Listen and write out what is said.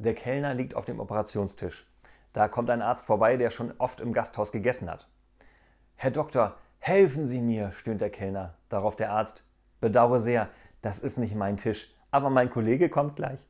Der Kellner liegt auf dem Operationstisch. Da kommt ein Arzt vorbei, der schon oft im Gasthaus gegessen hat. Herr Doktor, helfen Sie mir, stöhnt der Kellner. Darauf der Arzt, bedauere sehr, das ist nicht mein Tisch, aber mein Kollege kommt gleich.